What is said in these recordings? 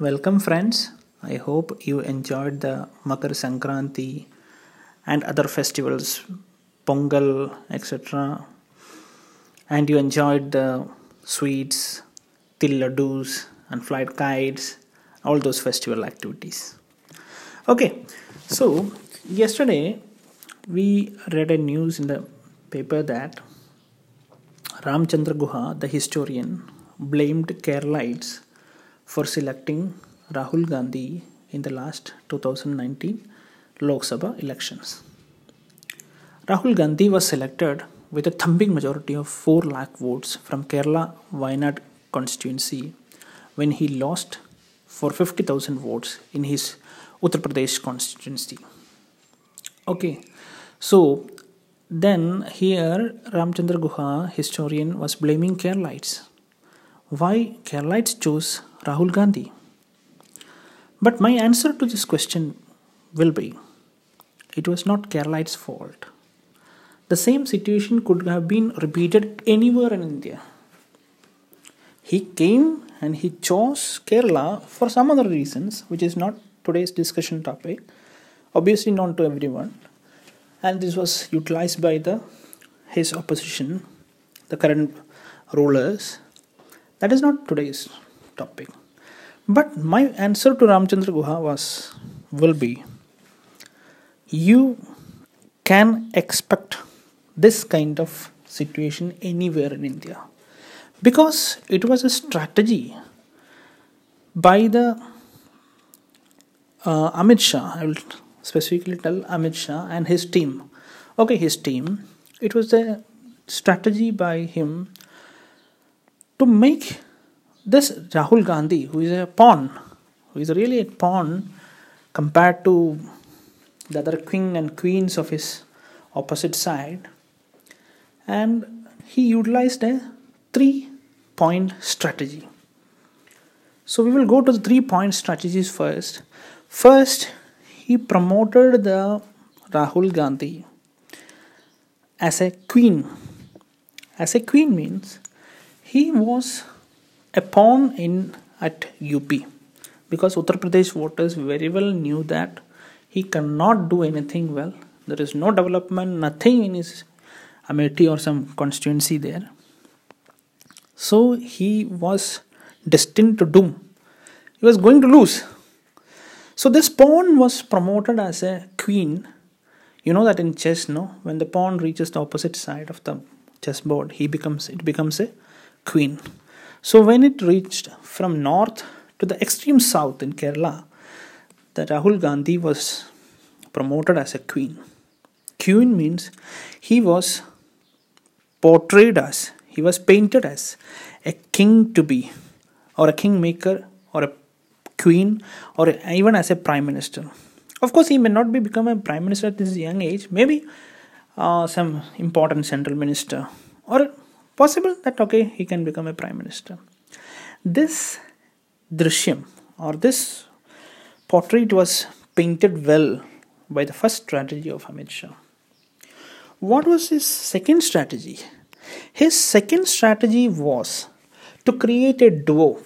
Welcome, friends. I hope you enjoyed the Makar Sankranti and other festivals, Pongal, etc. And you enjoyed the sweets, til laddus, and flight kites, all those festival activities. Okay, so yesterday we read a news in the paper that Ramchandra Guha, the historian, blamed Keralites for selecting Rahul Gandhi in the last 2019 Lok Sabha elections. Rahul Gandhi was selected with a thumping majority of 4 lakh votes from Kerala Wayanad constituency when he lost for 50,000 votes in his Uttar Pradesh constituency. Okay, so then here Ramchandra Guha, historian, was blaming Keralites. Why Keralites chose Rahul Gandhi? But my answer to this question will be it was not Keralites' fault. The same situation could have been repeated anywhere in India. He came and he chose Kerala for some other reasons, which is not today's discussion topic, obviously known to everyone. And this was utilized by the his opposition, the current rulers. That is not today's topic. But my answer to Ramchandra Guha was will be you can expect this kind of situation anywhere in India because it was a strategy by the uh, Amit Shah. I will specifically tell Amit Shah and his team. Okay, his team. It was a strategy by him to make this Rahul Gandhi, who is a pawn, who is really a pawn compared to the other king and queens of his opposite side, and he utilized a three point strategy. So we will go to the three point strategies first. First, he promoted the Rahul Gandhi as a queen. As a queen means he was pawn in at UP because Uttar Pradesh voters very well knew that he cannot do anything well. There is no development, nothing in his Amethi or some constituency there. So he was destined to doom. He was going to lose. So this pawn was promoted as a queen. You know that in chess, no? When the pawn reaches the opposite side of the chessboard, he becomes it becomes a queen. So when it reached from north to the extreme south in Kerala, the Rahul Gandhi was promoted as a queen. Queen means he was portrayed as he was painted as a king to be, or a kingmaker, or a queen, or even as a prime minister. Of course, he may not be become a prime minister at this young age. Maybe uh, some important central minister, or possible that okay he can become a prime minister. This drishyam or this portrait was painted well by the first strategy of Amit Shah. What was his second strategy? His second strategy was to create a duo.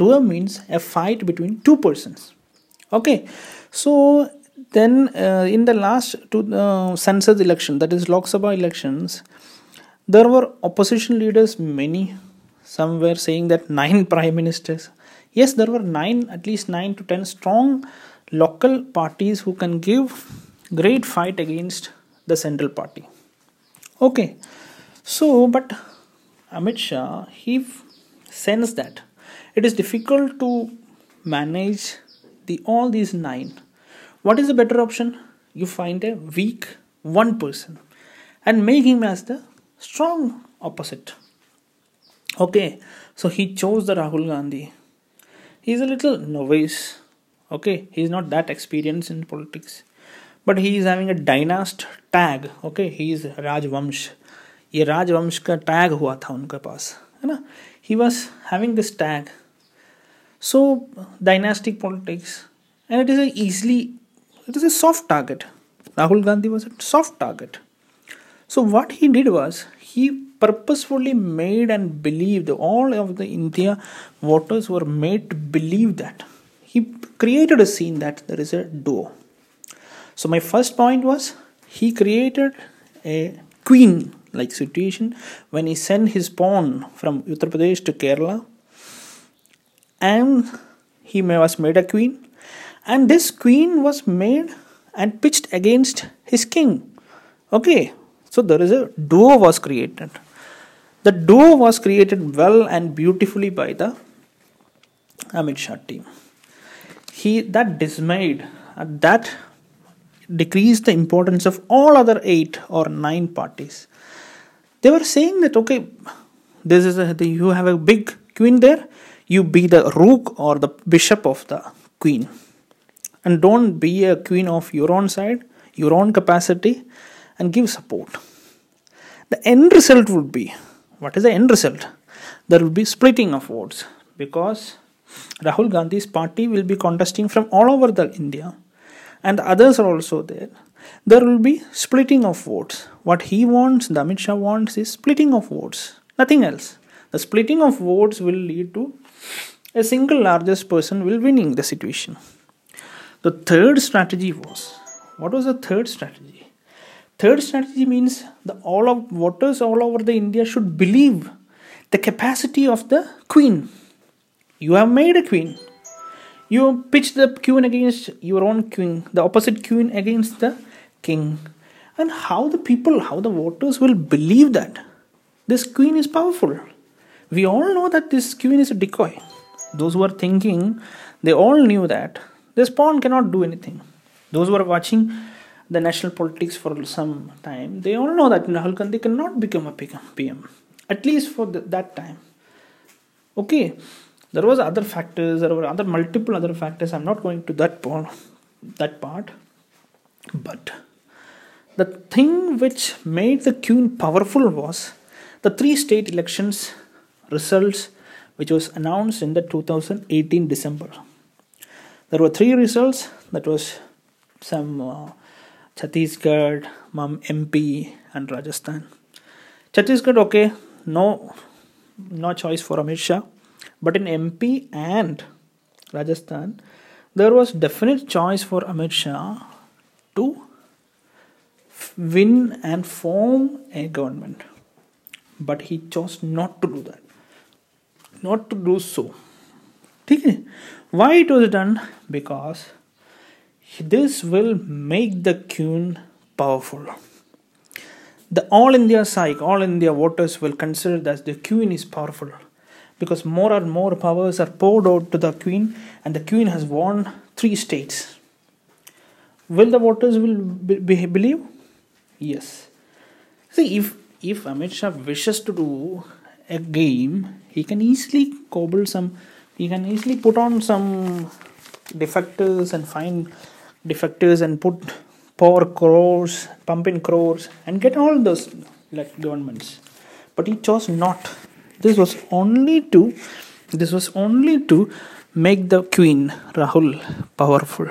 Duo means a fight between two persons. Okay, so then uh, in the last two uh, Sansad election, that is Lok Sabha elections, there were opposition leaders, many. Some were saying that nine prime ministers. Yes, there were nine, at least nine to ten strong local parties who can give great fight against the central party. Okay, so, but Amit Shah, he sensed that it is difficult to manage the all these nine. What is the better option? You find a weak one person and make him as the strong opposite. Okay, so he chose the Rahul Gandhi. He's a little novice. Okay, he's not that experienced in politics, but he is having a dynast tag. Okay, he is Rajvamsh ये राजवंश का tag हुआ था उनके पास है ना ही was having this tag so dynastic politics and it is easily it is a soft target rahul gandhi was a soft target so what he did was he purposefully made and believed all of the India voters were made to believe that. He created a scene that there is a duo. So my first point was he created a queen like situation when he sent his pawn from Uttar Pradesh to Kerala and he was made a queen. And this queen was made and pitched against his king. Okay so there is a duo was created. The duo was created well and beautifully by the Amit Shah team. He that dismayed uh, that decreased the importance of all other eight or nine parties. They were saying that okay this is a, you have a big queen there you be the rook or the bishop of the queen. And don't be a queen of your own side your own capacity and give support. The end result would be what is the end result? There will be splitting of votes because rahul gandhi's party will be contesting from all over the india and the others are also there. There will be splitting of votes. What he wants the shah wants is splitting of votes nothing else. The splitting of votes will lead to a single largest person will winning the situation. The third strategy was what was the third strategy? Third strategy means the all of voters all over the India should believe the capacity of the queen. You have made a queen. You pitch the queen against your own queen, the opposite queen against the king. And how the people, how the voters will believe that this queen is powerful. We all know that this queen is a decoy. Those who are thinking, they all knew that this pawn cannot do anything. Those who are watching the national politics for some time, they all know that Rahul Gandhi cannot become a PM, at least for the, that time. Okay, there was other factors, there were other multiple other factors. I'm not going to that part, that part, but the thing which made the queen powerful was the three state elections results which was announced in the 2018 December there were three results that was some uh, Chhattisgarh hmm M P and Rajasthan Chhattisgarh okay no no choice for Amit Shah but in M P and Rajasthan there was definite choice for Amit Shah to win and form a government but he chose not to do that not to do so ठीक है? Why it was done because this will make the queen powerful. The all India psych, all India voters will consider that the queen is powerful because more and more powers are poured out to the queen and the queen has won three states. Will the voters will be, be, believe? Yes. See, if if Amit Shah wishes to do a game, he can easily cobble some you can easily put on some defectors and find defectors and put pour crores pump in crores and get all those like governments. But he chose not. This was only to this was only to make the queen rahul powerful.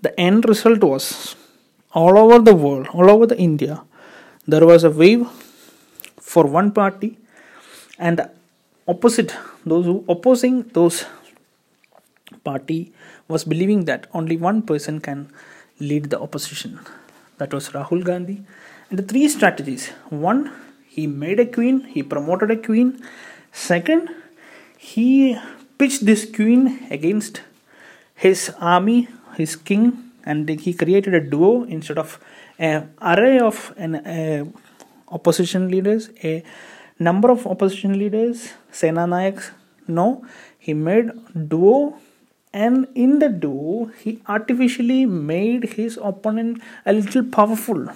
The end result was all over the world all over the india there was a wave for one party and opposite those who opposing those party was believing that only one person can lead the opposition. That was rahul gandhi. And the three strategies. One he made a queen he promoted a queen. Second he pitched this queen against his army his king and he created a duo instead of an array of an opposition leaders a number of opposition leaders, Sena Nayaks, no, he made duo and in the duo he artificially made his opponent a little powerful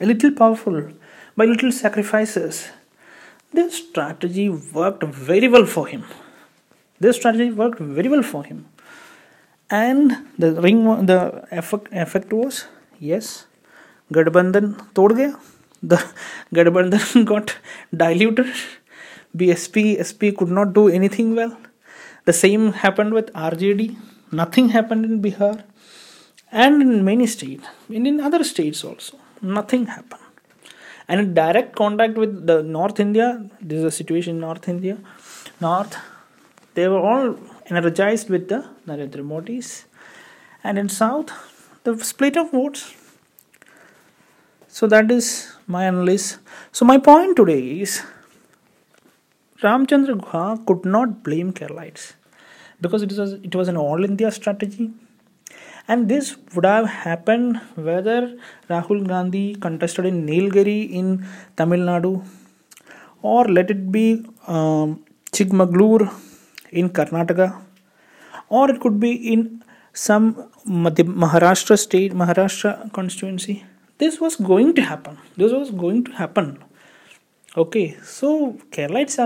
a little powerful by little sacrifices this strategy worked very well for him this strategy worked very well for him and the ring the effect, effect was yes gadbandhan tod gaya the Gadbandhan got diluted. BSP SP could not do anything well. The same happened with RJD. Nothing happened in Bihar and in many states, and in other states also. nothing happened and in direct contact with the north india this is a situation in north india north they were all energized with the narendra modis and in south the split of votes so that is my analysis so my point today is ramchandra guha could not blame keralites because it was it was an all india strategy and this would have happened whether Rahul Gandhi contested in Nilgiri in Tamil Nadu or let it be um, Chikmagalur in Karnataka or it could be in some Maharashtra state, Maharashtra constituency. This was going to happen. This was going to happen. Okay, so Keralites are